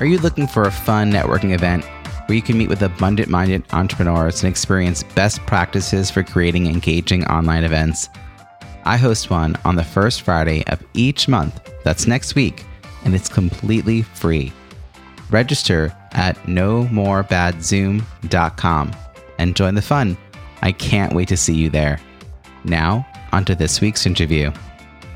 Are you looking for a fun networking event where you can meet with abundant minded entrepreneurs and experience best practices for creating engaging online events? I host one on the first Friday of each month. That's next week, and it's completely free. Register at nomorebadzoom.com and join the fun. I can't wait to see you there. Now, onto this week's interview.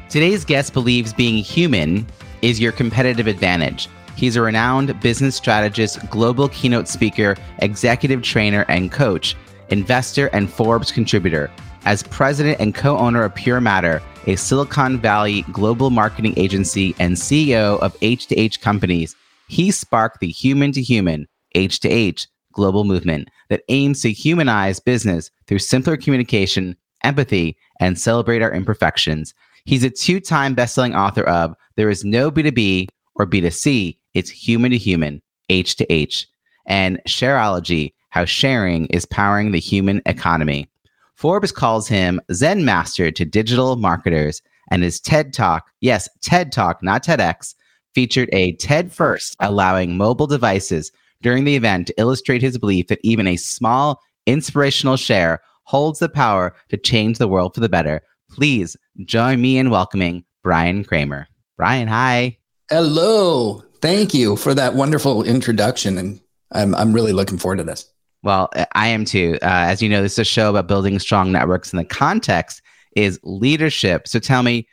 Today's guest believes being human is your competitive advantage. He's a renowned business strategist, global keynote speaker, executive trainer, and coach, investor, and Forbes contributor. As president and co owner of PureMatter, a Silicon Valley global marketing agency, and CEO of H2H Companies, he sparked the human to human, H2H global movement that aims to humanize business through simpler communication, empathy, and celebrate our imperfections. He's a two time bestselling author of There is No B2B or B2C it's human to human, H to H, and Shareology, how sharing is powering the human economy. Forbes calls him Zen Master to digital marketers, and his TED Talk, yes, TED Talk, not TEDx, featured a TED First, allowing mobile devices during the event to illustrate his belief that even a small inspirational share holds the power to change the world for the better. Please join me in welcoming Bryan Kramer. Bryan, hi. Hello. Thank you for that wonderful introduction. And I'm, I'm really looking forward to this. Well, I am too. Uh, as you know, this is a show about building strong networks, and the context is leadership. So tell me,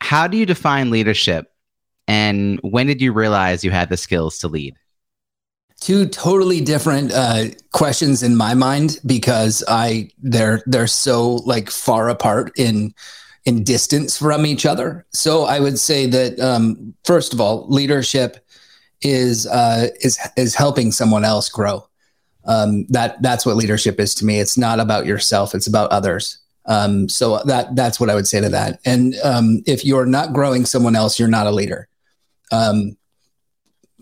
how do you define leadership? And when did you realize you had the skills to lead? Two totally different uh, questions in my mind because I they're they're so like far apart in in distance from each other. So I would say that um, first of all, leadership is uh, is is helping someone else grow. Um, that that's what leadership is to me. It's not about yourself; it's about others. Um, so that that's what I would say to that. And um, if you're not growing someone else, you're not a leader. Um,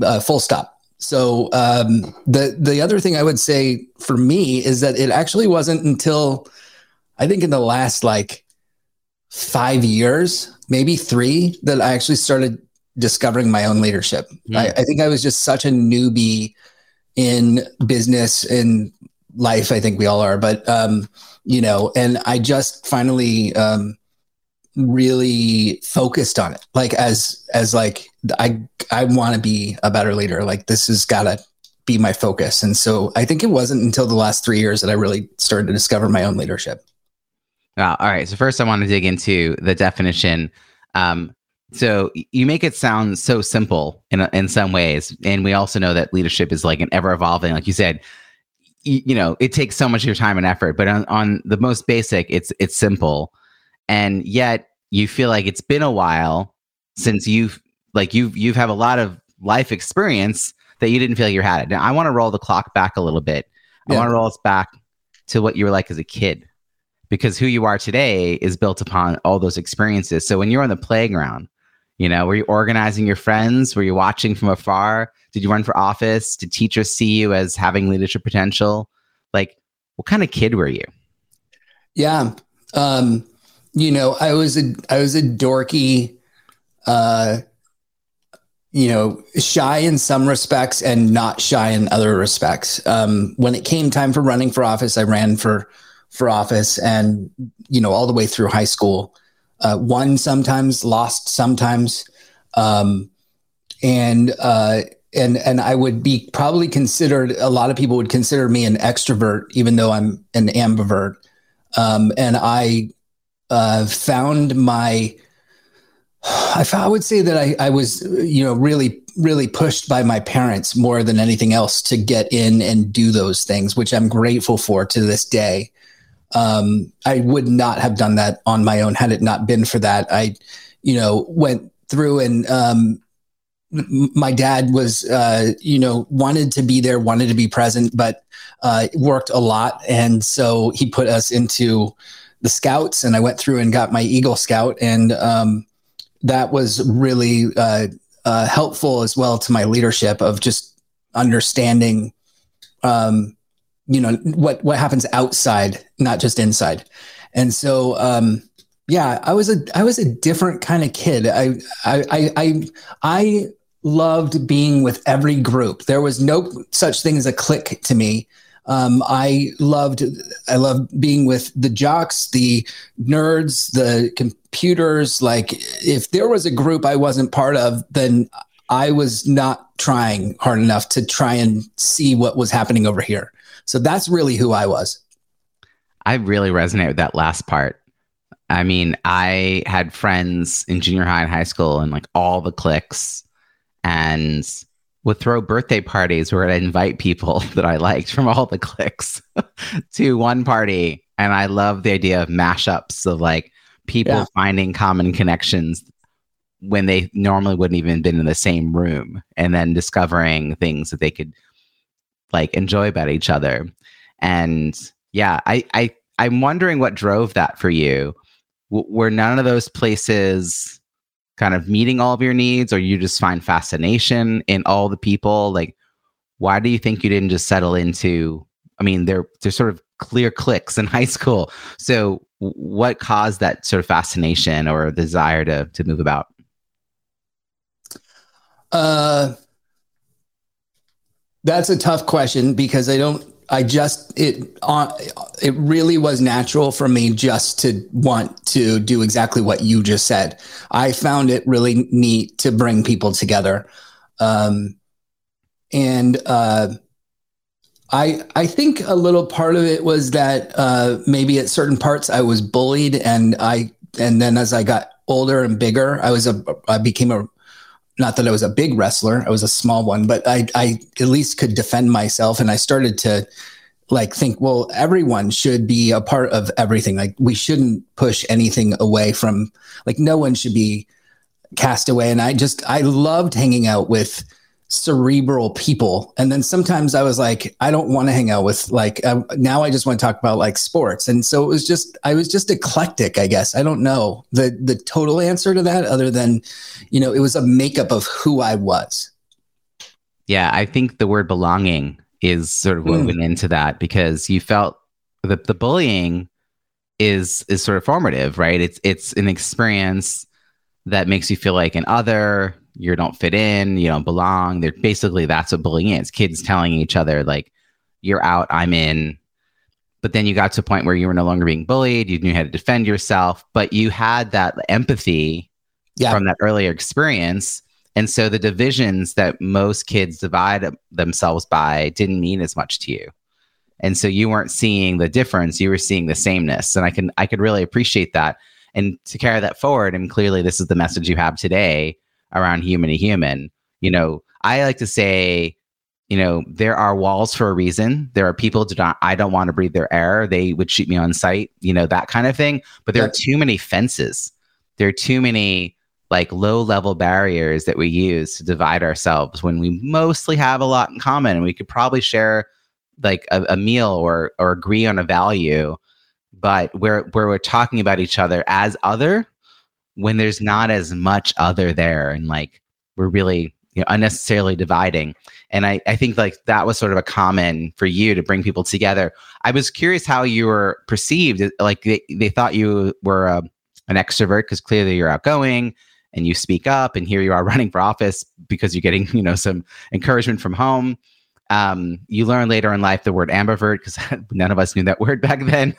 uh, full stop. So um, the the other thing I would say for me is that it actually wasn't until I think in the last like five years, maybe three, that I actually started discovering my own leadership. Mm. I, I, think I was just such a newbie in business and life. I think we all are, but um, you know, and I just finally um, really focused on it. Like as as like I I want to be a better leader. Like this has got to be my focus. And so I think it wasn't until the last three years that I really started to discover my own leadership. Wow. All right. So first, I want to dig into the definition. Um, so you make it sound so simple in in some ways, and we also know that leadership is like an ever evolving. Like you said, you, you, know, it takes so much of your time and effort. But on, on the most basic, it's it's simple, and yet you feel like it's been a while since you've like you've you've have a lot of life experience that you didn't feel like you had it. Now I want to roll the clock back a little bit. I want to roll us back to what you were like as a kid because who you are today is built upon all those experiences. So when you're on the playground, you know, were you organizing your friends? Were you watching from afar? Did you run for office? Did teachers see you as having leadership potential? Like, what kind of kid were you? Yeah. Um, you know, I was a I was a dorky uh you know, shy in some respects and not shy in other respects. Um, when it came time for running for office, I ran for for office and, you know, all the way through high school. Uh, won sometimes, lost sometimes. Um, and, uh, and, and I would be probably considered, a lot of people would consider me an extrovert, even though I'm an ambivert. Um, and I uh, found my, I, I would say that I, I was, you know, really, really pushed by my parents more than anything else to get in and do those things, which I'm grateful for to this day. Um, I would not have done that on my own had it not been for that. I, you know, went through and um, my dad was, uh, you know, wanted to be there, wanted to be present, but uh, worked a lot, and so he put us into the scouts, and I went through and got my Eagle Scout, and um, that was really uh, uh, helpful as well to my leadership of just understanding, um, you know, what what happens outside, not just inside, and so. Um, yeah, I was a I was a different kind of kid. I I I I, loved being with every group. There was no such thing as a clique to me. Um, I loved I loved being with the jocks, the nerds, the computers. Like if there was a group I wasn't part of, then I was not trying hard enough to try and see what was happening over here. So that's really who I was. I really resonate with that last part. I mean, I had friends in junior high and high school and like all the cliques and would throw birthday parties where I'd invite people that I liked from all the cliques to one party. And I love the idea of mashups of like people yeah. finding common connections when they normally wouldn't even been in the same room and then discovering things that they could like enjoy about each other. And yeah, I, I I'm wondering what drove that for you. Were none of those places kind of meeting all of your needs or you just find fascination in all the people? Like why do you think you didn't just settle into i mean they're they're sort of clear cliques in high school. So what caused that sort of fascination or desire to to move about? Uh that's a tough question because i don't I just it uh, it really was natural for me just to want to do exactly what you just said. I found it really neat to bring people together, um, and uh, I I think a little part of it was that uh, maybe at certain parts I was bullied, and I and then as I got older and bigger, I was a I became a not that I was a big wrestler, I was a small one, but I, I at least could defend myself. And I started to like think, well, everyone should be a part of everything. Like we shouldn't push anything away from, like no one should be cast away. And I just, I loved hanging out with cerebral people. And then sometimes I was like, I don't want to hang out with like, uh, now I just want to talk about like sports. And so it was just, I was just eclectic, I guess. I don't know the, the total answer to that other than, you know, it was a makeup of who I was. Yeah. I think the word belonging is sort of woven mm. into that because you felt the, the bullying is, is sort of formative, right? It's, it's an experience that makes you feel like an other you don't fit in, you don't belong. They're basically that's what bullying is. Kids telling each other like, "You're out, I'm in." But then you got to a point where you were no longer being bullied. You knew how to defend yourself, but you had that empathy yeah. from that earlier experience. And so the divisions that most kids divide themselves by didn't mean as much to you. And so you weren't seeing the difference, you were seeing the sameness. And I can I could really appreciate that. And to carry that forward, and clearly this is the message you have today around human to human. You know, I like to say, you know, there are walls for a reason. There are people do not I don't want to breathe their air. They would shoot me on sight, you know, that kind of thing. But there yeah. are too many fences. There are too many like low level barriers that we use to divide ourselves when we mostly have a lot in common and we could probably share like a, a meal or or agree on a value but where where we're talking about each other as other when there's not as much other there and like we're really you know unnecessarily dividing. And I, I think like that was sort of a common for you to bring people together. I was curious how you were perceived like they, they thought you were a, um, an extrovert because clearly you're outgoing and you speak up and here you are running for office because you're getting you know some encouragement from home um, you learn later in life the word ambivert because none of us knew that word back then.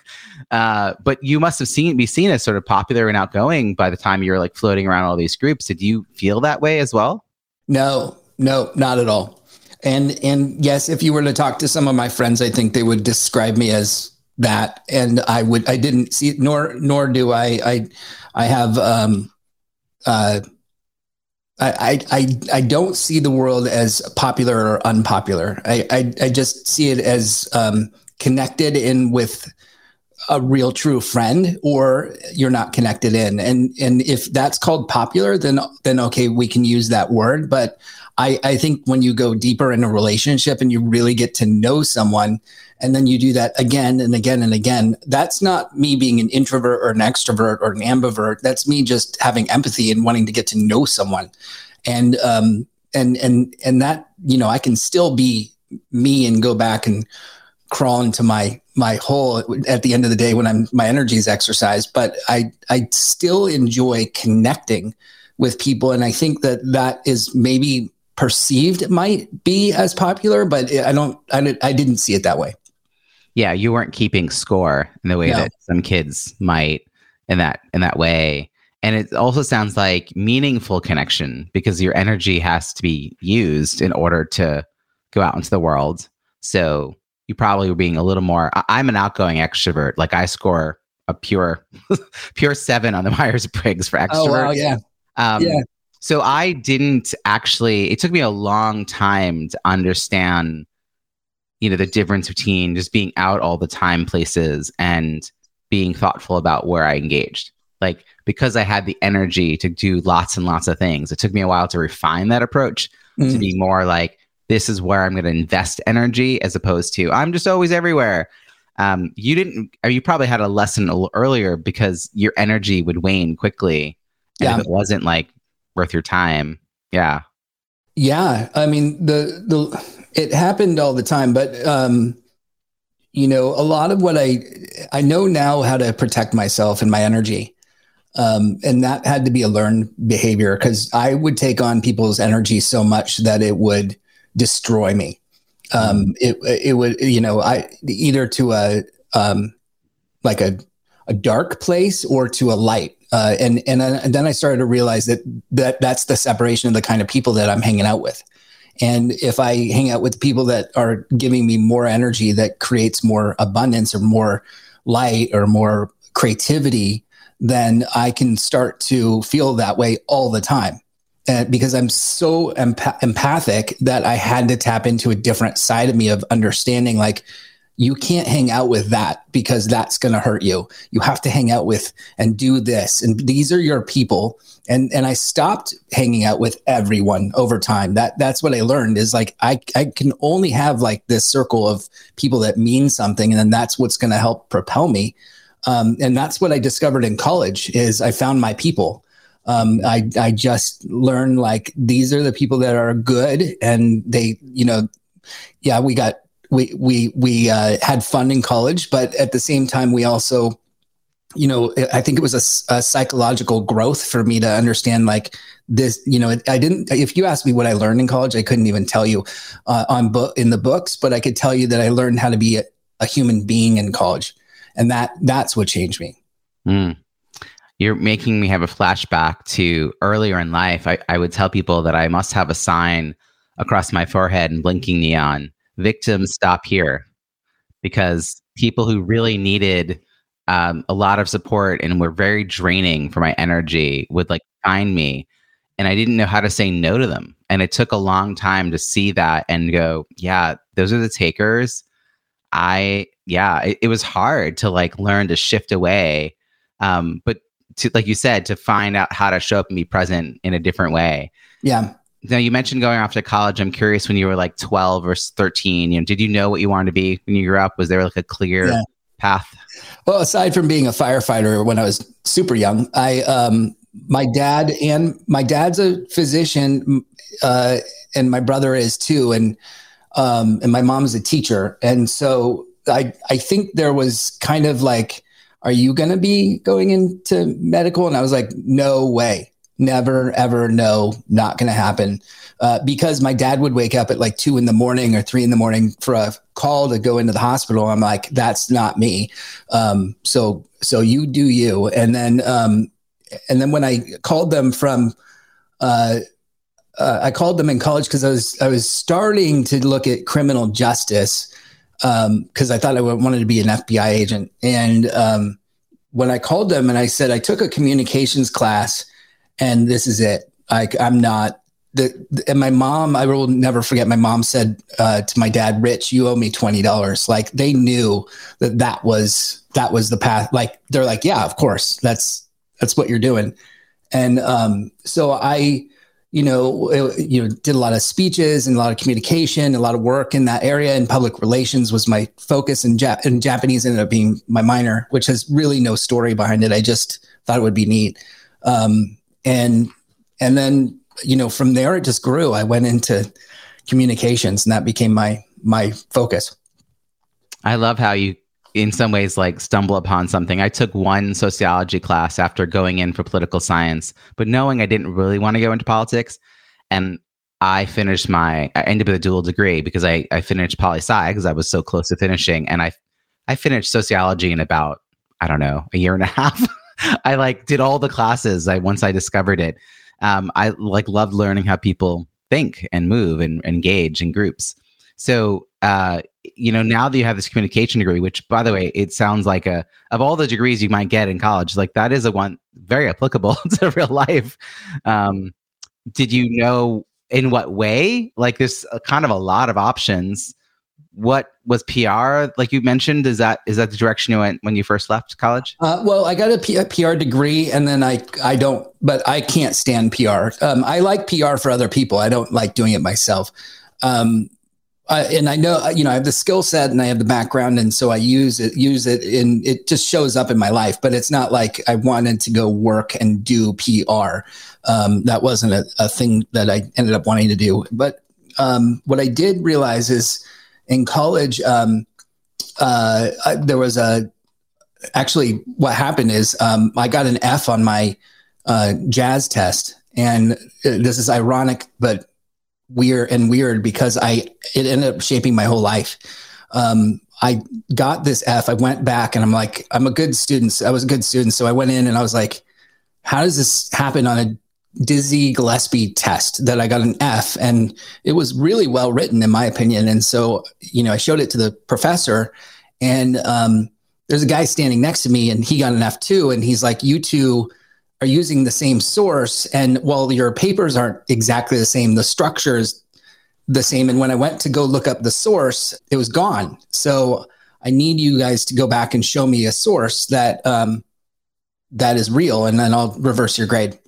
Uh, but you must have seen be seen as sort of popular and outgoing by the time you were like floating around all these groups. Did you feel that way as well? No, no, not at all. And and yes, if you were to talk to some of my friends, I think they would describe me as that. And I would I didn't see nor nor do I I I have um uh I, I I don't see the world as popular or unpopular. I I, I just see it as um, connected in with a real true friend or you're not connected in and and if that's called popular then then okay we can use that word but i i think when you go deeper in a relationship and you really get to know someone and then you do that again and again and again that's not me being an introvert or an extrovert or an ambivert that's me just having empathy and wanting to get to know someone and um and and and that you know i can still be me and go back and crawl into my my hole at the end of the day when I'm my energy is exercised. But I I still enjoy connecting with people, and I think that that is maybe perceived might be as popular, but I don't I, I didn't see it that way. Yeah, you weren't keeping score in the way no. that some kids might in that in that way. And it also sounds like meaningful connection because your energy has to be used in order to go out into the world. So you probably were being a little more. I, am an outgoing extrovert. Like I score a pure, pure seven on the Myers Briggs for extrovert. Oh wow, yeah, um, yeah. So I didn't actually. It took me a long time to understand, you know, the difference between just being out all the time places and being thoughtful about where I engaged. Like because I had the energy to do lots and lots of things, it took me a while to refine that approach mm. to be more like this is where I'm going to invest energy as opposed to I'm just always everywhere. Um, you didn't, or you probably had a lesson a earlier because your energy would wane quickly. And yeah. if it wasn't like worth your time. Yeah. Yeah. I mean, the, the, it happened all the time, but, um, you know, a lot of what I, I know now how to protect myself and my energy. Um, and that had to be a learned behavior because I would take on people's energy so much that it would destroy me. Um, it it would you know I either to a um, like a a dark place or to a light. Uh, and and and then I started to realize that that that's the separation of the kind of people that I'm hanging out with. And if I hang out with people that are giving me more energy, that creates more abundance or more light or more creativity, then I can start to feel that way all the time. Uh, because I'm so empath- empathic that I had to tap into a different side of me of understanding like you can't hang out with that because that's going to hurt you. You have to hang out with and do this and these are your people and and I stopped hanging out with everyone over time. That that's what I learned is like I I can only have like this circle of people that mean something and then that's what's going to help propel me. Um, and that's what I discovered in college is I found my people um, I, I just learned like these are the people that are good and they, you know, yeah, we got, we, we, we uh, had fun in college, but at the same time, we also, you know, I think it was a, a psychological growth for me to understand like this, you know, I didn't, if you asked me what I learned in college, I couldn't even tell you uh, on book in the books, but I could tell you that I learned how to be a, a human being in college. And that, that's what changed me. Mm you're making me have a flashback to earlier in life. I, I would tell people that I must have a sign across my forehead and blinking neon victims stop here because people who really needed um, a lot of support and were very draining for my energy would like find me and i didn't know how to say no to them. And it took a long time to see that and go yeah those are the takers. I yeah it, it was hard to like learn to shift away um, but to like you said to find out how to show up and be present in a different way. Yeah now you mentioned going off to college i'm curious when you were like 12 or 13 you know did you know what you wanted to be when you grew up was there like a clear yeah. path well aside from being a firefighter when i was super young i um my dad and my dad's a physician uh and my brother is too and um and my mom's a teacher and so i i think there was kind of like are you going to be going into medical? And I was like, no way. Never, ever, no, not going to happen. Uh, because my dad would wake up at like two in the morning or three in the morning for a call to go into the hospital. I'm like, that's not me. Um, so, so you do you. And then, um, and then when I called them from, uh, uh, I called them in college because I was I was starting to look at criminal justice, because um, I thought I wanted to be an FBI agent. And um, when I called them and I said, I took a communications class and this is it. I, I'm not, the, the, and my mom, I will never forget. My mom said uh, to my dad, "Rich, you owe me twenty dollars." Like they knew that that was that was the path. Like they're like, "Yeah, of course, that's that's what you're doing." And um, so I, you know, it, you know, did a lot of speeches and a lot of communication, a lot of work in that area. And public relations was my focus, and, Jap- and Japanese ended up being my minor, which has really no story behind it. I just thought it would be neat. Um, and and then you know from there it just grew. I went into communications, and that became my my focus. I love how you in some ways like stumble upon something. I took one sociology class after going in for political science, but knowing I didn't really want to go into politics. And I finished my, I ended up with a dual degree because I, I finished poli sci because I was so close to finishing. And I, I finished sociology in about, I don't know, a year and a half. I like did all the classes. I, once I discovered it, um, I like loved learning how people think and move and engage in groups. So, uh, you know, now that you have this communication degree, which by the way, it sounds like a of all the degrees you might get in college, like that is a one very applicable to real life. Um, did you know in what way? Like there's uh, kind of a lot of options. What was PR like you mentioned? Is that is that the direction you went when you first left college? Uh, well, I got a, P- a PR degree, and then I I don't, but I can't stand PR. Um, I like PR for other people. I don't like doing it myself. Um, uh, and I know, you know, I have the skill set and I have the background, and so I use it, use it, and it just shows up in my life. But it's not like I wanted to go work and do PR. Um, that wasn't a, a, thing that I ended up wanting to do. But um, what I did realize is in college, um, uh, I, there was a actually what happened is um, I got an F on my uh, jazz test, and uh, this is ironic, but weird and weird because I it ended up shaping my whole life. Um, I got this F. I went back and I'm like, I'm a good student. I was a good student. So I went in and I was like, how does this happen on a Dizzy Gillespie test that I got an F? And it was really well written, in my opinion. And so, you know, I showed it to the professor and um, there's a guy standing next to me and he got an F too. And he's like, you two are using the same source. And while your papers aren't exactly the same, the structure is the same. And when I went to go look up the source, it was gone. So I need you guys to go back and show me a source that um, that is real, and then I'll reverse your grade.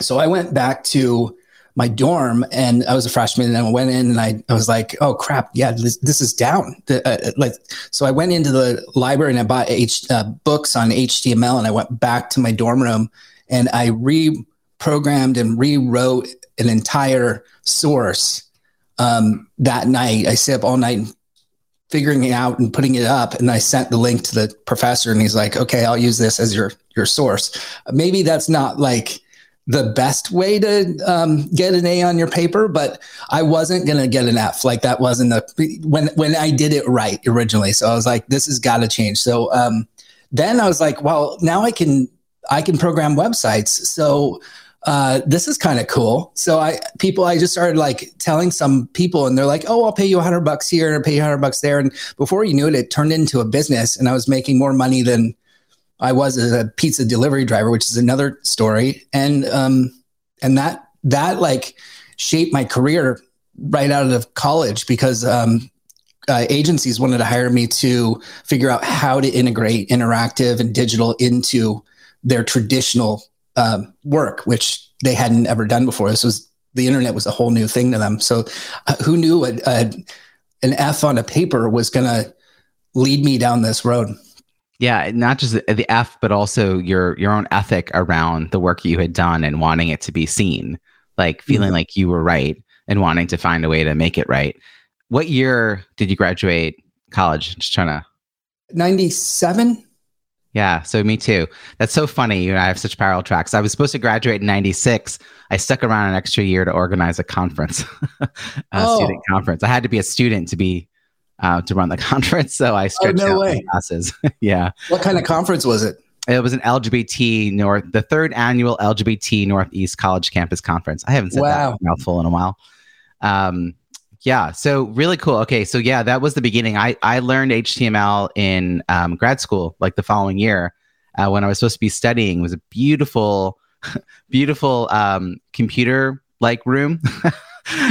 So I went back to my dorm and I was a freshman and I went in and I, I was like, oh crap, yeah, this, this is down. The, uh, uh like, so I went into the library and I bought H, uh, books on HTML and I went back to my dorm room and I reprogrammed and rewrote an entire source um, that night. I stayed up all night figuring it out and putting it up, and I sent the link to the professor, and he's like, "Okay, I'll use this as your your source." Maybe that's not like the best way to um, get an A on your paper, but I wasn't gonna get an F. Like that wasn't the when when I did it right originally. So I was like, this has got to change. So um, then I was like, well, now I can I can program websites. So uh, this is kind of cool. So I people I just started like telling some people and they're like, oh, I'll pay you a hundred bucks here and pay you a hundred bucks there. And before you knew it, it turned into a business and I was making more money than I was a pizza delivery driver, which is another story. And um and that that like shaped my career right out of college because um uh, agencies wanted to hire me to figure out how to integrate interactive and digital into their traditional um, work, which they hadn't ever done before. This was the internet was a whole new thing to them. So, uh, who knew a, a, an F on a paper was going to lead me down this road? Yeah, not just the F, but also your your own ethic around the work you had done and wanting it to be seen, like feeling mm-hmm. like you were right and wanting to find a way to make it right. What year did you graduate college? Just trying to. Ninety seven. Yeah, so me too. That's so funny. You know, I have such parallel tracks. I was supposed to graduate in '96. I stuck around an extra year to organize a conference, a oh. student conference. I had to be a student to be uh, to run the conference, so I stretched oh, no out way. classes. yeah. What kind of conference was it? It was an LGBT North, the third annual LGBT Northeast College Campus Conference. I haven't said wow. that mouthful in a while. Um, yeah. So really cool. Okay. So yeah, that was the beginning. I, I learned HTML in um, grad school, like the following year uh, when I was supposed to be studying. It was a beautiful, beautiful um, computer like room.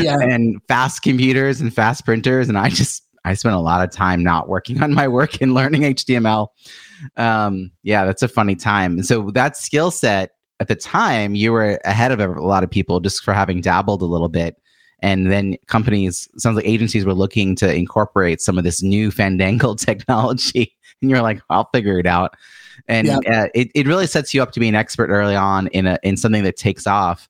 yeah. and fast computers and fast printers. And I just, I spent a lot of time not working on my work and learning HTML. Um, yeah, that's a funny time. So that skill set at the time, you were ahead of a lot of people just for having dabbled a little bit. And then companies, sounds like agencies were looking to incorporate some of this new fandangled technology. And you're like, I'll figure it out. And yeah. uh, it, it really sets you up to be an expert early on in a in something that takes off.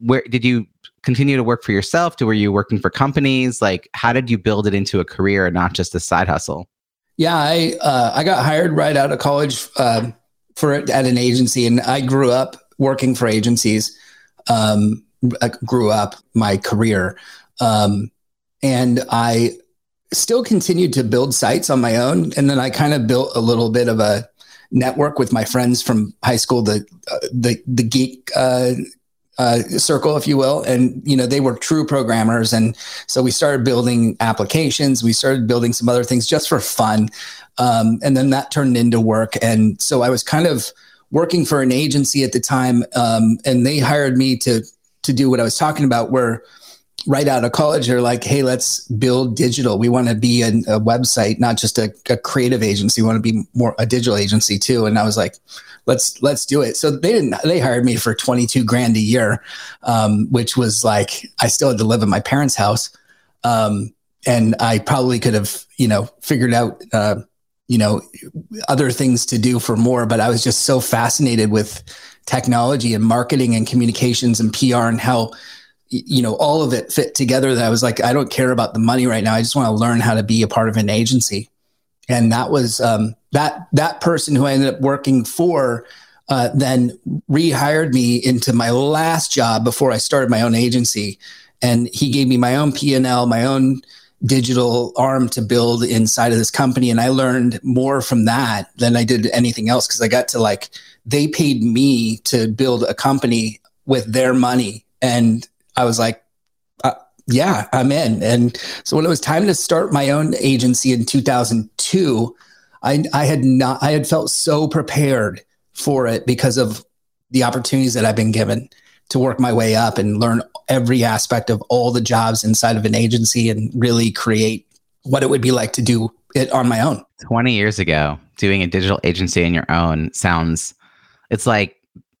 Where did you continue to work for yourself? To were you working for companies? Like, how did you build it into a career, and not just a side hustle? Yeah, I uh, I got hired right out of college uh, for at an agency, and I grew up working for agencies. Um, I grew up my career, um, and I still continued to build sites on my own, and then I kind of built a little bit of a network with my friends from high school, the uh, the the geek uh, circle, if you will. And, you know, they were true programmers. And so we started building applications. We started building some other things just for fun. Um, and then that turned into work. And so I was kind of working for an agency at the time. Um, and they hired me to, to do what I was talking about, where right out of college, they're like, hey, let's build digital. We want to be a, a website, not just a, a creative agency. We want to be more a digital agency too. And I was like, let's let's do it. So they didn't. They hired me for twenty two grand a year, um, which was like I still had to live in my parents' house, um, and I probably could have you know figured out uh, you know other things to do for more. But I was just so fascinated with technology and marketing and communications and PR and how you know all of it fit together that i was like i don't care about the money right now. I just want to learn how to be a part of an agency. And that was um, that that person who I ended up working for uh, then rehired me into my last job before I started my own agency, and he gave me my own P and L, my own digital arm to build inside of this company, and I learned more from that than I did anything else because I got to like they paid me to build a company with their money, and I was like, uh, yeah, I'm in. And so when it was time to start my own agency in 2002, I, I had not, I had felt so prepared for it because of the opportunities that I've been given to work my way up and learn every aspect of all the jobs inside of an agency and really create what it would be like to do it on my own. 20 years ago, doing a digital agency on your own sounds, it's like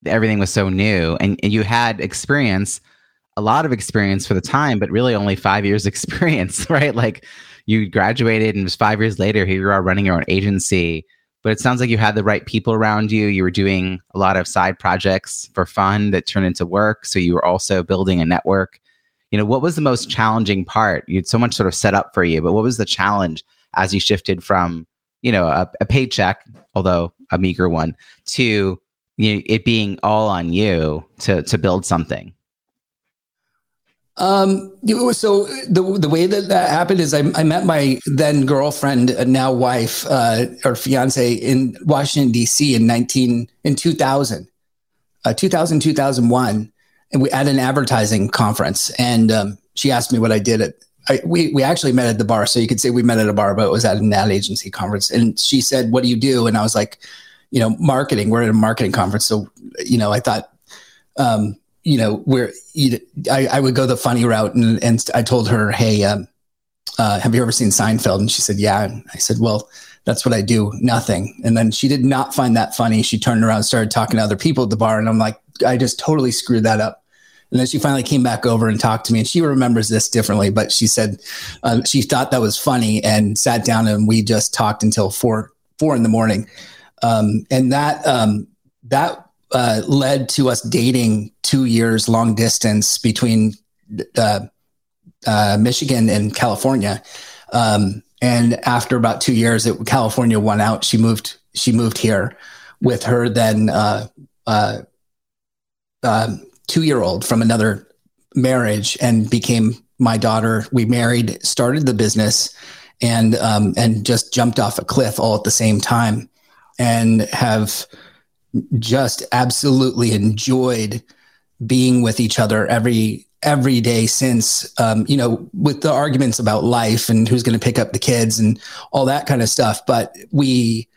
everything was so new and, and you had experience a lot of experience for the time, but really only five years experience, right? Like you graduated and it was five years later, here you are running your own agency. But it sounds like you had the right people around you. You were doing a lot of side projects for fun that turned into work. So you were also building a network. You know, what was the most challenging part? You had so much sort of set up for you, but what was the challenge as you shifted from, you know, a, a paycheck, although a meager one, to you know, it being all on you to to build something? Um, so the the way that that happened is I, I met my then girlfriend, uh, now wife, uh, or fiance in Washington D.C. in nineteen in two thousand, uh, 2000 2001, and we at an advertising conference, and um, she asked me what I did at. I, we we actually met at the bar, so you could say we met at a bar, but it was at an ad agency conference. And she said, "What do you do?" And I was like, "You know, marketing. We're at a marketing conference, so you know, I thought." Um, you know, where you, I, I would go the funny route, and, and I told her, "Hey, um, uh, have you ever seen Seinfeld?" And she said, "Yeah." And I said, "Well, that's what I do, nothing." And then she did not find that funny. She turned around, started talking to other people at the bar, and I'm like, I just totally screwed that up. And then she finally came back over and talked to me, and she remembers this differently. But she said um, she thought that was funny and sat down, and we just talked until four four in the morning. Um, and that um, that uh, led to us dating two years long distance between uh, uh, Michigan and California. Um, and after about two years, it, California won out. She moved. She moved here with her then uh, uh, um, two year old from another marriage and became my daughter. We married, started the business, and um, and just jumped off a cliff all at the same time, and have just absolutely enjoyed being with each other every every day since um, you know with the arguments about life and who's going to pick up the kids and all that kind of stuff but we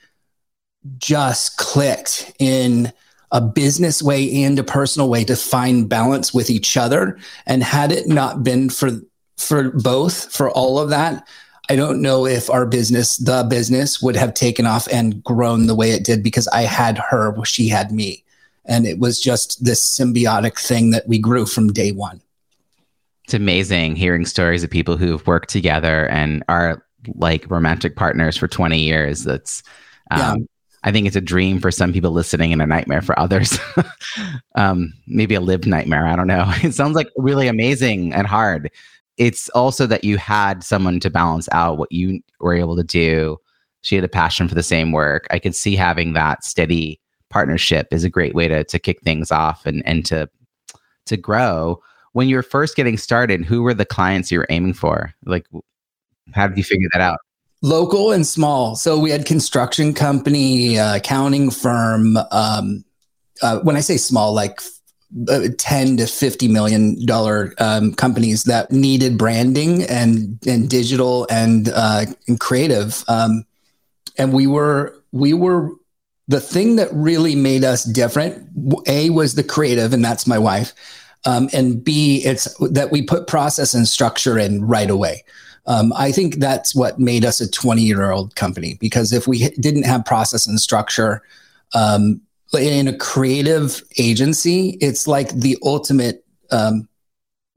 just clicked in a business way and a personal way to find balance with each other. And had it not been for for both, for all of that, I don't know if our business, the business, would have taken off and grown the way it did because I had her, she had me. And it was just this symbiotic thing that we grew from day one. It's amazing hearing stories of people who've worked together and are like romantic partners for 20 years. That's, um, yeah. I think it's a dream for some people listening and a nightmare for others. um, maybe a lived nightmare. I don't know. It sounds like really amazing and hard. It's also that you had someone to balance out what you were able to do. She had a passion for the same work. I could see having that steady partnership is a great way to to kick things off and and to to grow. When you were first getting started, who were the clients you were aiming for? Like, how did you figure that out? Local and small. So we had construction company, uh, accounting firm. Um, uh, when I say small, like 10 to 50 million dollar um, companies that needed branding and and digital and, uh, and creative. Um, and we were we were the thing that really made us different a was the creative and that's my wife. Um, and b it's that we put process and structure in right away. Um, i think that's what made us a 20 year old company because if we didn't have process and structure um, in a creative agency it's like the ultimate um,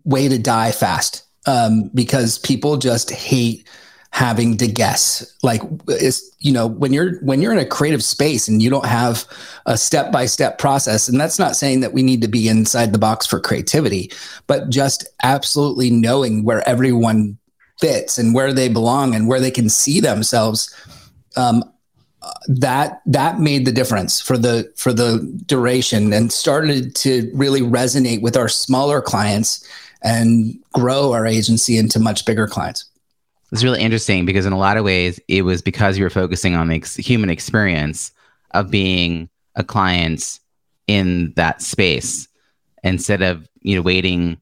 way to die fast um, because people just hate having to guess. Like is you know when you're when you're in a creative space and you don't have a step by step process and that's not saying that we need to be inside the box for creativity but just absolutely knowing where everyone fits and where they belong and where they can see themselves um, that that made the difference for the for the duration and started to really resonate with our smaller clients and grow our agency into much bigger clients it's really interesting because in a lot of ways, it was because you were focusing on the ex- human experience of being a client in that space instead of you know waiting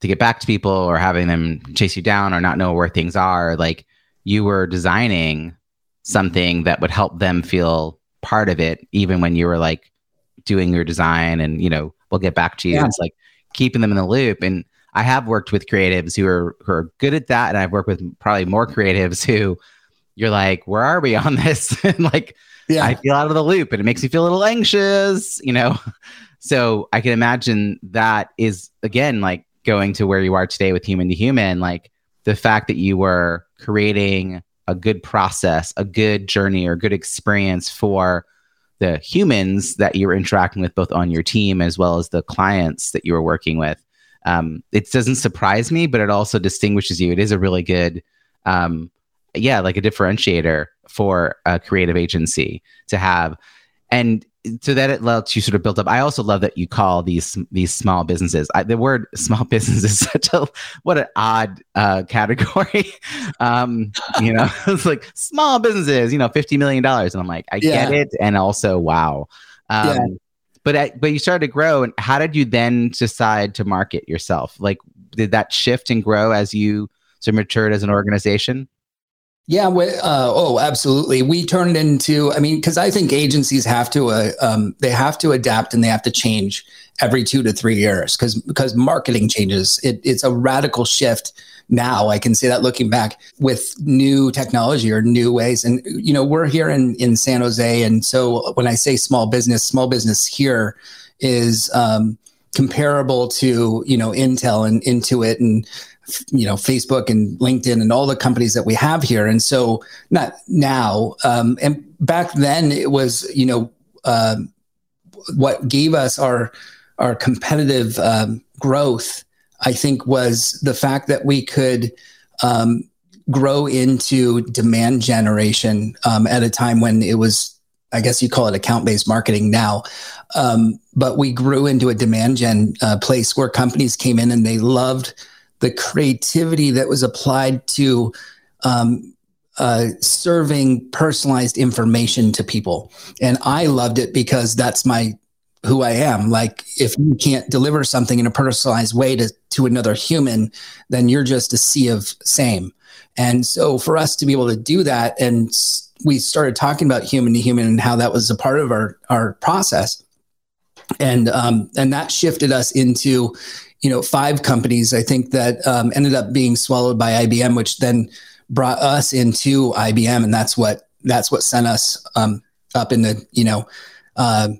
to get back to people or having them chase you down or not know where things are. Like you were designing something that would help them feel part of it, even when you were like doing your design and you know we'll get back to you. Yeah. It's like keeping them in the loop and I have worked with creatives who are who are good at that, and I've worked with probably more creatives who you're like, where are we on this? and like, yeah. I feel out of the loop, and it makes me feel a little anxious, you know. So I can imagine that is again like going to where you are today with human to human, like the fact that you were creating a good process, a good journey, or good experience for the humans that you're interacting with, both on your team as well as the clients that you are working with um, it doesn't surprise me, but it also distinguishes you. It is a really good, um, yeah, like a differentiator for a creative agency to have, and so that it lets you sort of build up. I also love that you call these these small businesses. I, the word small business is such a what an odd uh, category. um, you know, it's like small businesses. You know, fifty million dollars, and I'm like, I yeah. get it, and also wow. Um, yeah but but you started to grow and how did you then decide to market yourself like did that shift and grow as you sort of matured as an organization yeah we, uh, oh absolutely. We turned into i mean because i think agencies have to uh, um, they have to adapt and they have to change every two to three years because because marketing changes. It, it's a radical shift now i can say that looking back with new technology or new ways. And you know we're here in in san jose. And so when i say small business small business here is um, comparable to you know intel and intuit and you know facebook and linkedin and all the companies that we have here and so not now um, and back then it was you know uh, what gave us our our competitive um, growth I think was the fact that we could um, grow into demand generation um, at a time when it was, I guess you call it account based marketing now. Um, but we grew into a demand gen uh, place where companies came in and they loved the creativity that was applied to um, uh, serving personalized information to people. And I loved it because that's my who I am. Like if you can't deliver something in a personalized way to to another human, then you're just a sea of same. And so for us to be able to do that and we started talking about human to human and how that was a part of our our process. And um, and that shifted us into you know five companies. I think that um, ended up being swallowed by IBM, which then brought us into IBM, and that's what that's what sent us um, up into you know. Uh,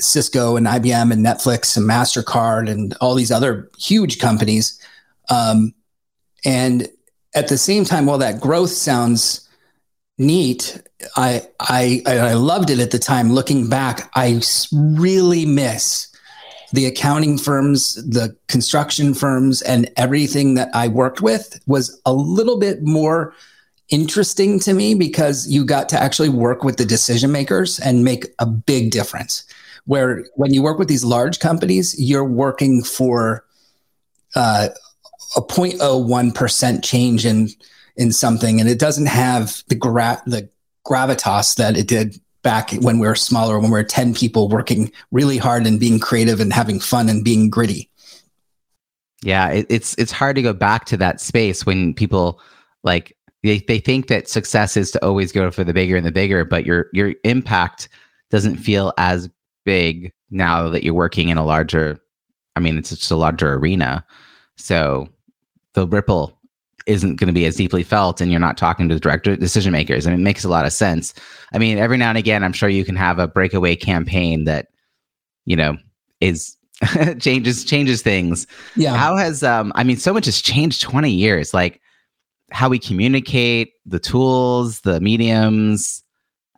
Cisco and IBM and Netflix and Mastercard and all these other huge companies. Um, and at the same time, while that growth sounds neat, I, I I loved it at the time. Looking back, I really miss the accounting firms, the construction firms, and everything that I worked with was a little bit more interesting to me because you got to actually work with the decision makers and make a big difference where when you work with these large companies, you're working for uh, a 0.01% change in in something, and it doesn't have the gra- the gravitas that it did back when we were smaller, when we were 10 people working really hard and being creative and having fun and being gritty. Yeah, it, it's it's hard to go back to that space when people like they, they think that success is to always go for the bigger and the bigger, but your your impact doesn't feel as big now that you're working in a larger i mean it's just a larger arena so the ripple isn't going to be as deeply felt and you're not talking to the director decision makers and it makes a lot of sense. I mean every now and again i'm sure you can have a breakaway campaign that you know is changes changes things. Yeah. How has um i mean so much has changed 20 years like how we communicate the tools the mediums.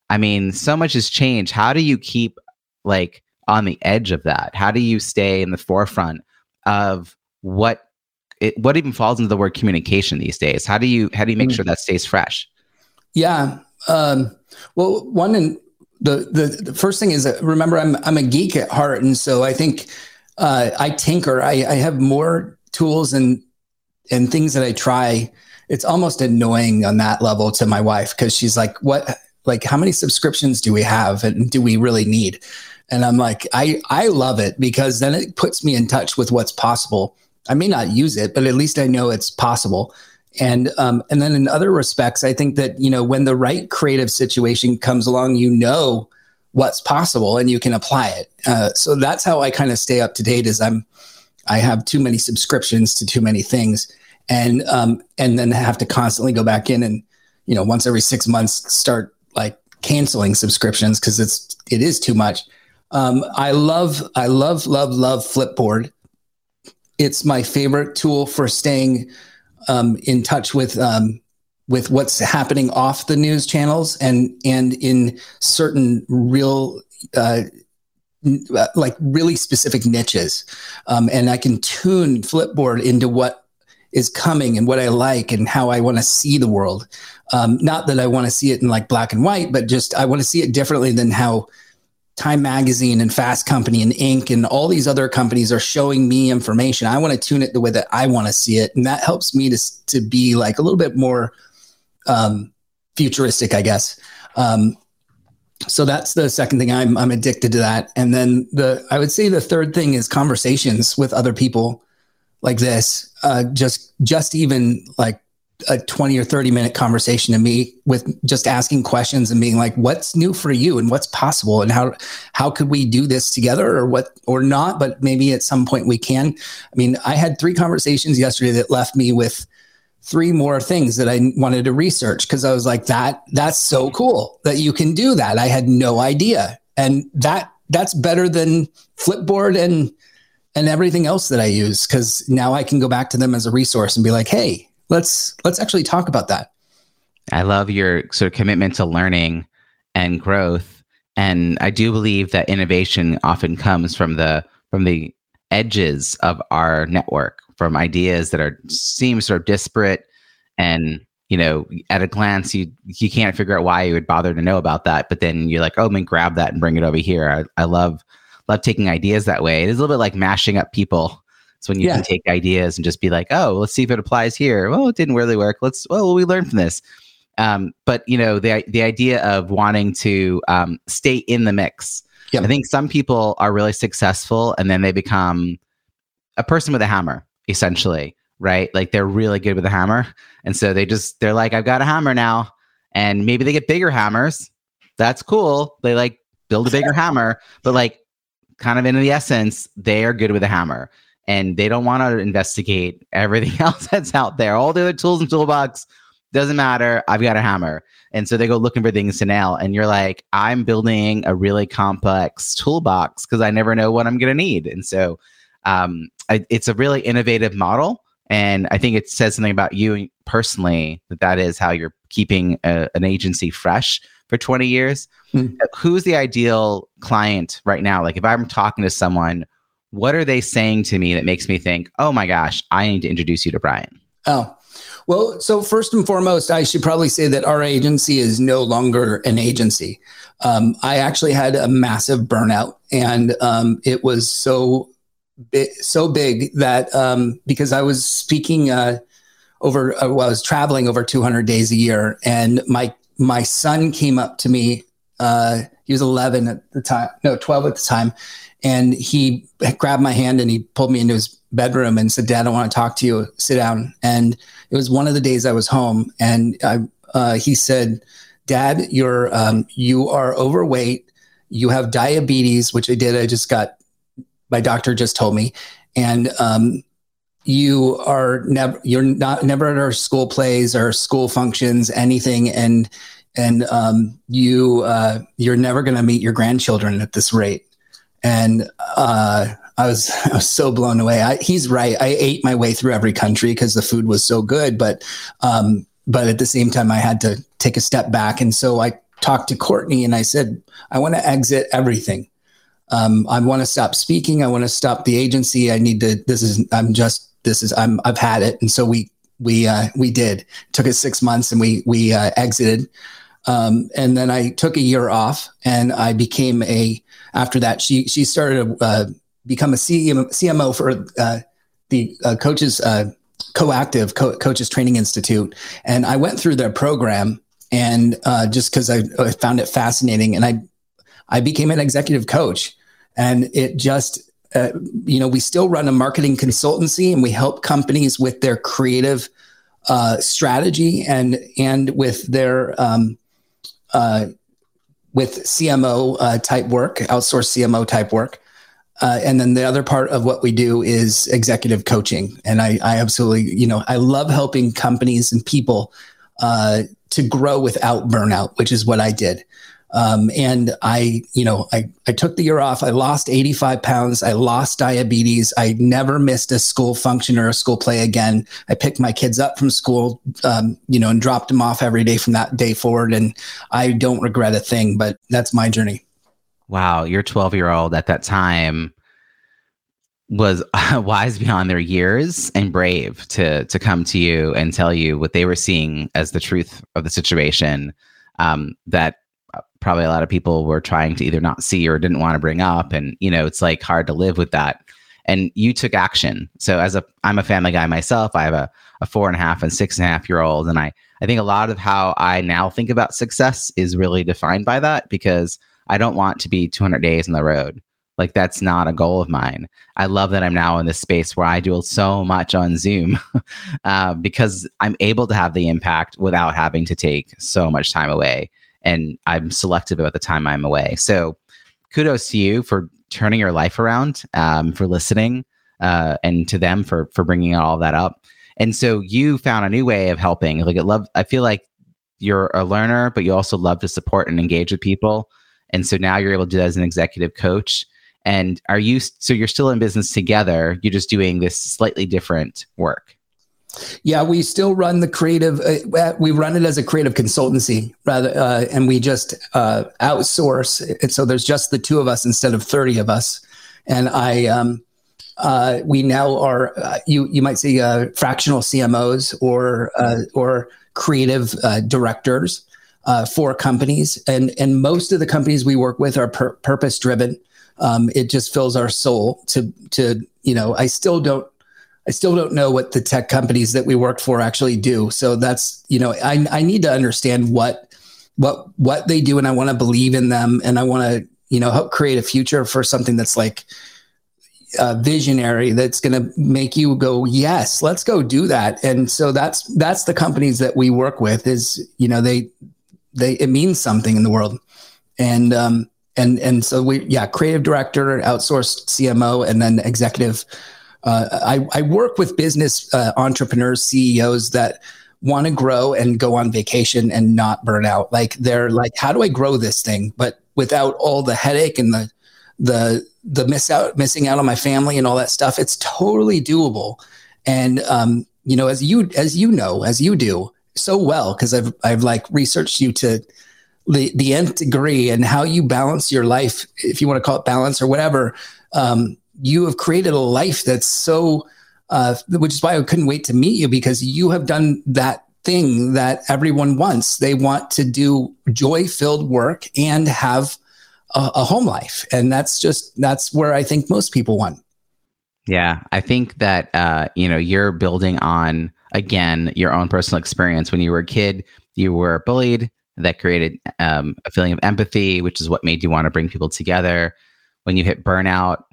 I mean so much has changed. How do you keep like on the edge of that? How do you stay in the forefront of what it, what even falls into the word communication these days? How do you how do you make mm. sure that stays fresh? Yeah. Um, well, one and the, the the first thing is that remember I'm I'm a geek at heart, and so I think uh, I tinker. I, I have more tools and and things that I try. It's almost annoying on that level to my wife because she's like, "What? Like, how many subscriptions do we have, and do we really need?" And I'm like, I, I love it because then it puts me in touch with what's possible. I may not use it, but at least I know it's possible. And um, and then in other respects, I think that you know when the right creative situation comes along, you know what's possible and you can apply it. Uh, so that's how I kind of stay up to date. Is I'm I have too many subscriptions to too many things, and um, and then have to constantly go back in and you know once every six months start like canceling subscriptions because it's it is too much. Um, I love, I love, love, love Flipboard. It's my favorite tool for staying um, in touch with um, with what's happening off the news channels and and in certain real uh, like really specific niches. Um, and I can tune Flipboard into what is coming and what I like and how I want to see the world. Um, not that I want to see it in like black and white, but just I want to see it differently than how Time Magazine and Fast Company and Inc. and all these other companies are showing me information. I want to tune it the way that I want to see it, and that helps me to to be like a little bit more um, futuristic, I guess. Um, so that's the second thing. I'm I'm addicted to that, and then the I would say the third thing is conversations with other people like this. Uh, just just even like a 20 or 30 minute conversation to me with just asking questions and being like what's new for you and what's possible and how how could we do this together or what or not? But maybe at some point we can. I mean i had three conversations yesterday that left me with three more things that i wanted to research because i was like that that's so cool that you can do that. I had no idea. And that that's better than flipboard and and everything else that i use because now i can go back to them as a resource and be like hey let's let's actually talk about that. I love your sort of commitment to learning and growth, and I do believe that innovation often comes from the from the edges of our network, from ideas that are seem sort of disparate and you know, at a glance, you you can't figure out why you would bother to know about that. But then you're like, oh, me grab that and bring it over here. I, I love love taking ideas that way. It is a little bit like mashing up people it's when you yeah. can take ideas and just be like, oh, let's see if it applies here. Well, it didn't really work. Let's well, we learned from this. Um, but you know, the the idea of wanting to um, stay in the mix. Yep. I think some people are really successful and then they become a person with a hammer, essentially, right? Like they're really good with a hammer. And so they just they're like, I've got a hammer now. And maybe they get bigger hammers. That's cool. They like build a bigger hammer, but like kind of in the essence, they are good with a hammer and they don't want to investigate everything else that's out there. All the other tools and toolbox doesn't matter. I've got a hammer. And so they go looking for things to nail. And you're like, I'm building a really complex toolbox because I never know what I'm going to need. And so um, I, it's a really innovative model. And I think it says something about you personally that that is how you're keeping a, an agency fresh for 20 years. Mm. Who's the ideal client right now? Like if I'm talking to someone, what are they saying to me that makes me think, oh my gosh, I need to introduce you to Bryan? Oh, well, so first and foremost, I should probably say that our agency is no longer an agency. Um, I actually had a massive burnout, and um, it was so so big that um, because I was speaking uh, over, uh, well, I was traveling over 200 days a year, and my my son came up to me. Uh, he was 11 at the time, no, 12 at the time, and he grabbed my hand and he pulled me into his bedroom and said, "Dad, I want to talk to you. Sit down." And it was one of the days I was home, and I, uh, he said, "Dad, you're um, you are overweight. You have diabetes, which I did. I just got my doctor just told me, and um, you are never you're not never at our school plays or school functions, anything, and and um, you uh, you're never going to meet your grandchildren at this rate." And uh, I was I was so blown away. I, he's right. I ate my way through every country because the food was so good, but um, but at the same time, I had to take a step back, and so I talked to Courtney and I said, I want to exit everything. Um, I want to stop speaking. I want to stop the agency. I need to. This is. I'm just. This is. I'm. I've had it. And so we we uh, we did. It took us six months, and we we uh, exited. Um, and then I took a year off, and I became a. After that, she she started to uh, become a CMO, for uh, the uh, coaches uh, coactive Co- coaches training institute, and I went through their program, and just because I, I found it fascinating, and I I became an executive coach. And it just, uh, you know, we still run a marketing consultancy and we help companies with their creative uh, strategy and and with their um, uh, with CMO uh, type work, outsourced CMO type work. Uh, and then the other part of what we do is executive coaching. And I, I absolutely, you know, I love helping companies and people uh, to grow without burnout, which is what I did. Um, and I, you know, I, I took the year off. I lost 85 pounds. I lost diabetes. I never missed a school function or a school play again. I picked my kids up from school, um, you know, and dropped them off every day from that day forward. And I don't regret a thing, but that's my journey. Wow. Your 12 year old at that time was wise beyond their years and brave to to come to you and tell you what they were seeing as the truth of the situation um, that probably a lot of people were trying to either not see or didn't want to bring up and you know it's like hard to live with that. And you took action. So as a i'm a family guy myself i have a, a four and a half and six and a half year old and i i think a lot of how i now think about success is really defined by that because i don't want to be 200 days on the road. Like that's not a goal of mine. I love that i'm now in this space where i do so much on zoom uh, because i'm able to have the impact without having to take so much time away and I'm selective about the time I'm away. So kudos to you for turning your life around, um, for listening, uh, and to them for for bringing all that up. And so you found a new way of helping. Like I love, I feel like you're a learner, but you also love to support and engage with people. And so now you're able to do that as an executive coach. And are you so you're still in business together? You're just doing this slightly different work. Yeah, we still run the creative. Uh, we run it as a creative consultancy rather, uh, and we just uh, outsource. So there's just the two of us instead of thirty of us. And I, um, uh, we now are uh, you you might say uh, fractional CMOs or or creative directors for companies. And and most of the companies we work with are pur- purpose driven. Um, it just fills our soul to to you know. I still don't I still don't know what the tech companies that we work for actually do. So that's, you know, I, I need to understand what, what, what they do. And I want to believe in them. And I want to, you know, help create a future for something that's like uh, visionary that's going to make you go, yes, let's go do that. And so that's, that's the companies that we work with is, you know, they, they, it means something in the world. And, um, and and so we yeah creative director outsourced cmo and then executive uh, I, I work with business uh, entrepreneurs ceos that want to grow and go on vacation and not burn out. Like they're like how do i grow this thing? But without all the headache and the the the miss out missing out on my family and all that stuff it's totally doable. And um you know as you as you know as you do so well because i've i've like researched you to the the nth degree and how you balance your life, if you want to call it balance or whatever, um, you have created a life that's so. Uh, which is why I couldn't wait to meet you because you have done that thing that everyone wants. They want to do joy filled work and have a, a, home life. And that's just, that's where I think most people want. Yeah. I think that, uh, you know, you're building on, again, your own personal experience. When you were a kid, you were bullied, that created um, a feeling of empathy, which is what made you want to bring people together. When you hit burnout,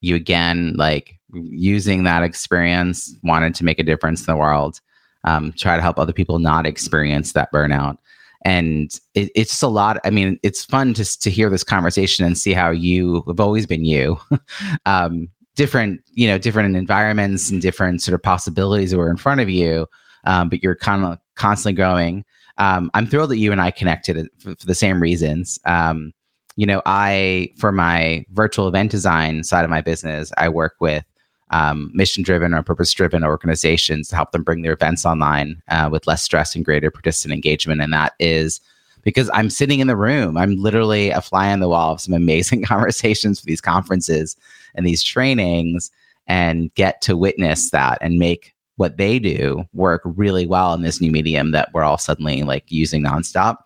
you again, like using that experience, wanted to make a difference in the world, um, try to help other people not experience that burnout. And it, it's just a lot. I mean, it's fun just to hear this conversation and see how you have always been you. um, different, you know, different environments and different sort of possibilities that were in front of you, um, but you're kind of constantly growing um, I'm thrilled that you and I connected for, for the same reasons. Um, you know, I, for my virtual event design side of my business, I work with um, mission driven or purpose driven organizations to help them bring their events online uh, with less stress and greater participant engagement. And that is because I'm sitting in the room. I'm literally a fly on the wall of some amazing conversations for these conferences and these trainings and get to witness that and make what they do work really well in this new medium that we're all suddenly like using nonstop.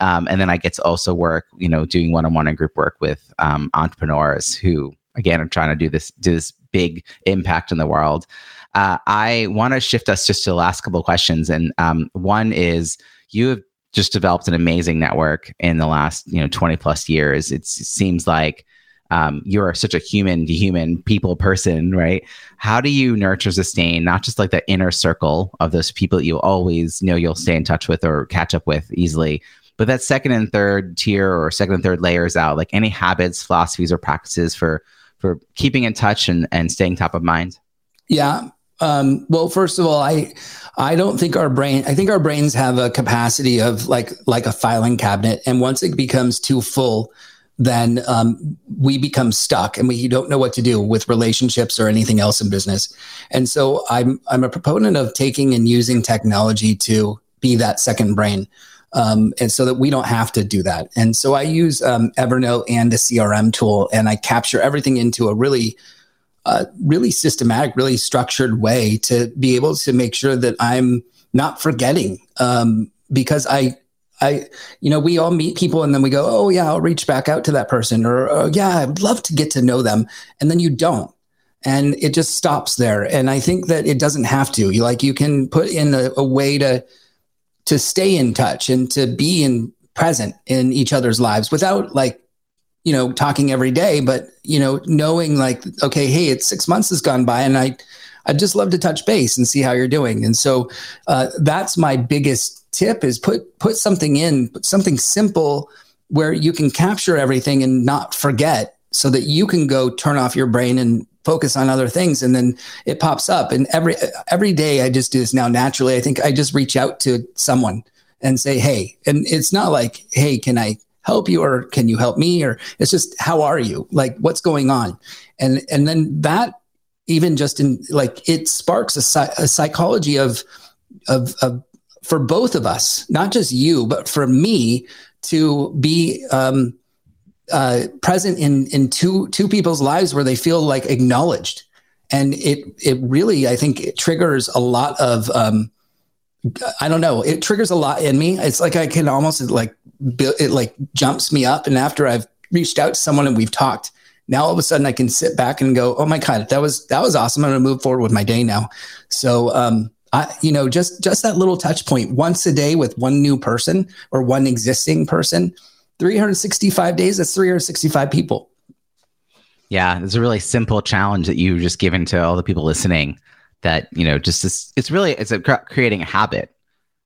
Um, and then I get to also work, you know, doing one-on-one and group work with um, entrepreneurs who, again, are trying to do this do this big impact in the world. Uh, I want to shift us just to the last couple of questions, and um, one is you have just developed an amazing network in the last you know 20 plus years. It seems like um, you're such a human to human people person, right? How do you nurture, sustain not just like the inner circle of those people that you always know you'll stay in touch with or catch up with easily, but that second and third tier or second and third layers out, like any habits, philosophies, or practices for for keeping in touch and, and staying top of mind? Yeah. Um, well, first of all, I I don't think our brain. I think our brains have a capacity of like like a filing cabinet, and once it becomes too full, then um, we become stuck and we don't know what to do with relationships or anything else in business. And so I'm I'm a proponent of taking and using technology to be that second brain. Um, and so that we don't have to do that. And so I use um, Evernote and a CRM tool, and I capture everything into a really, uh, really systematic, really structured way to be able to make sure that I'm not forgetting. Um, because I I, you know, we all meet people and then we go, oh, yeah, I'll reach back out to that person. Or, oh, yeah, I'd love to get to know them. And then you don't. And it just stops there. And I think that it doesn't have to. You like, you can put in a, a way to, to stay in touch and to be in present in each other's lives without like, you know, talking every day, but, you know, knowing like, okay, hey, it's six months has gone by and I, I'd just love to touch base and see how you're doing. And so uh, that's my biggest tip is put put something in, something simple where you can capture everything and not forget so that you can go turn off your brain and focus on other things and then it pops up. And every every day I just do this now naturally. I think I just reach out to someone and say hey and it's not like hey can I help you or can you help me? Or it's just how are you? Like what's going on? And and then that even just in like it sparks a, a psychology of of of for both of us, not just you, but for me to be um, uh, present in in two two people's lives where they feel like acknowledged, and it it really I think it triggers a lot of um, I don't know it triggers a lot in me. It's like I can almost like it like jumps me up, and after I've reached out to someone and we've talked, now all of a sudden I can sit back and go, oh my god, that was that was awesome. I'm going to move forward with my day now. So um, I, you know, just just that little touch point once a day with one new person or one existing person, 365 days, that's 365 people. Yeah, it's a really simple challenge that you've just given to all the people listening. That you know, just this, it's really it's a creating a habit,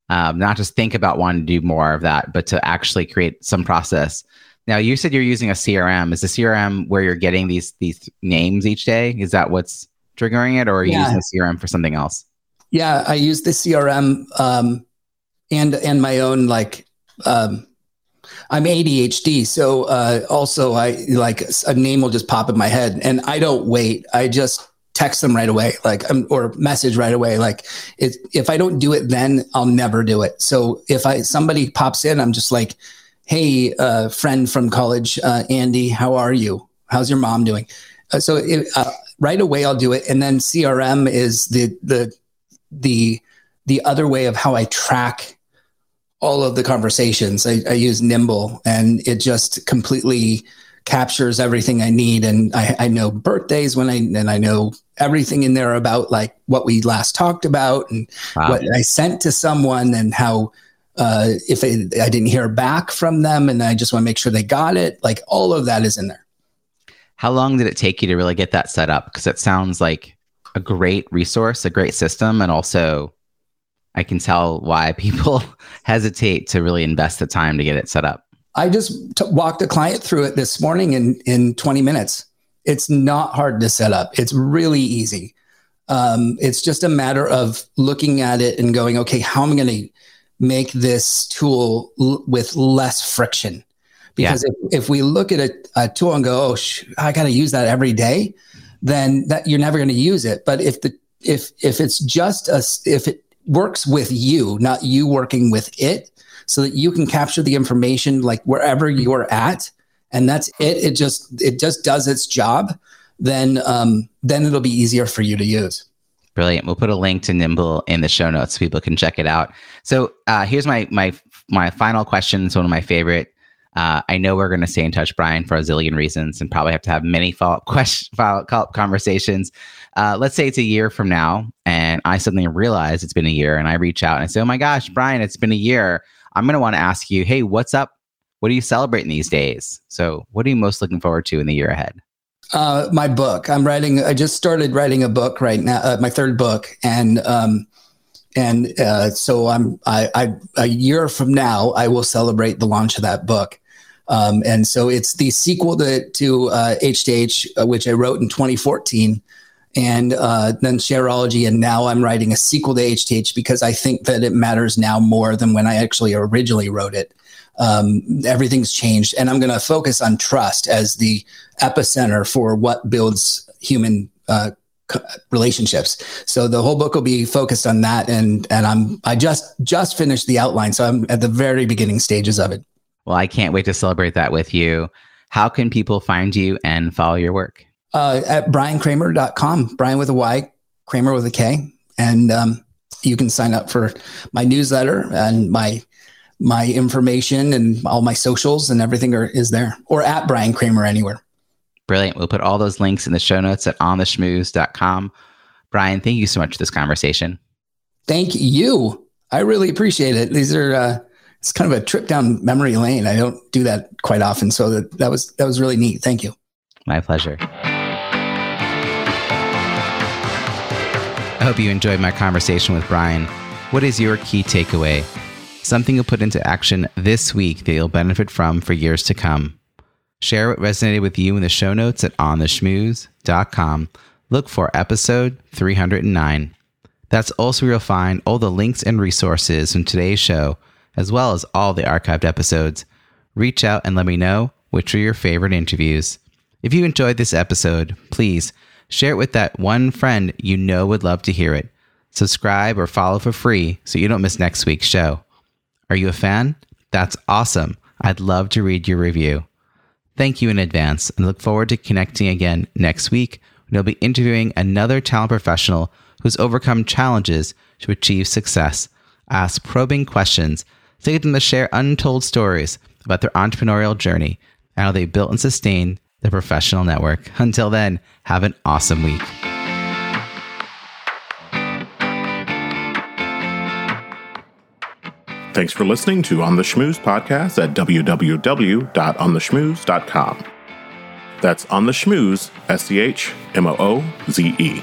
um, not just think about wanting to do more of that, but to actually create some process Now you said you're using a CRM. Is the CRM where you're getting these these names each day? Is that what's triggering it, or are you yeah. using the CRM for something else? Yeah, I use the CRM um, and and my own like um, I'm ADHD, so uh, also I like a name will just pop in my head, and I don't wait. I just text them right away, like um, or message right away. Like it, if I don't do it, then I'll never do it. So if I somebody pops in, I'm just like, "Hey, uh, friend from college, uh, Andy, how are you? How's your mom doing?" Uh, so it, uh, right away, I'll do it, and then CRM is the the the the other way of how I track all of the conversations. I, I use Nimble, and it just completely captures everything I need. And I, I, know birthdays when I, and I know everything in there about like what we last talked about and wow. what I sent to someone and how, uh, if I, I didn't hear back from them and I just want to make sure they got it, like all of that is in there. How long did it take you to really get that set up? Because it sounds like a great resource, a great system, and also I can tell why people hesitate to really invest the time to get it set up. I just t- walked a client through it this morning in in 20 minutes. It's not hard to set up. It's really easy. Um, it's just a matter of looking at it and going, okay, how am I going to make this tool l- with less friction? Because yeah. if, if we look at a, a tool and go, oh, sh- I got to use that every day, then that you're never going to use it. But if the if if it's just a if it works with you, not you working with it, so that you can capture the information like wherever you're at and that's it. It just it just does its job then um, then it'll be easier for you to use. Brilliant. We'll put a link to nimble in the show notes so people can check it out. So uh, here's my my my final question. It's one of my favorite. Uh, I know we're going to stay in touch, Bryan, for a zillion reasons, and probably have to have many follow-up question, follow-up conversations. Uh, let's say it's a year from now, and I suddenly realize it's been a year, and I reach out and I say, "Oh my gosh, Bryan, it's been a year. I'm going to want to ask you, hey, what's up? What are you celebrating these days? So, what are you most looking forward to in the year ahead? Uh, my book. I'm writing. I just started writing a book right now. Uh, my third book, and um, and uh, so I'm. I, I a year from now, I will celebrate the launch of that book. Um, and so it's the sequel to to uh, H to H, uh, which I wrote in 2014 and uh, then Shareology. And now I'm writing a sequel to H2H because I think that it matters now more than when I actually originally wrote it. Um, everything's changed, and I'm going to focus on trust as the epicenter for what builds human uh, relationships. So the whole book will be focused on that, and and I'm I just just finished the outline, so I'm at the very beginning stages of it. Well, I can't wait to celebrate that with you. How can people find you and follow your work? Uh, at bryankramer.com, Bryan with a Y, Kramer with a K. And um, you can sign up for my newsletter and my my information and all my socials and everything are, is there or at Bryan Kramer anywhere. Brilliant. We'll put all those links in the show notes at ontheschmooze.com. Bryan, thank you so much for this conversation. Thank you. I really appreciate it. These are uh, it's kind of a trip down memory lane. I don't do that quite often, so that, that was that was really neat. Thank you. My pleasure. Hope you enjoyed my conversation with Bryan. What is your key takeaway? Something you'll put into action this week that you'll benefit from for years to come. Share what resonated with you in the show notes at ontheschmooze.com. Look for episode 309. That's also where you'll find all the links and resources from today's show, as well as all the archived episodes. Reach out and let me know which are your favorite interviews. If you enjoyed this episode, please Share it with that one friend you know would love to hear it. Subscribe or follow for free so you don't miss next week's show. Are you a fan? That's awesome. I'd love to read your review. Thank you in advance and look forward to connecting again next week when I'll be interviewing another talent professional who's overcome challenges to achieve success. ask probing questions to get them to share untold stories about their entrepreneurial journey and how they built and sustained the professional network. Until then, have an awesome week. Thanks for listening to On the Schmooze podcast at www.ontheschmooze.com. That's On the Schmooze, S C H M O O Z E.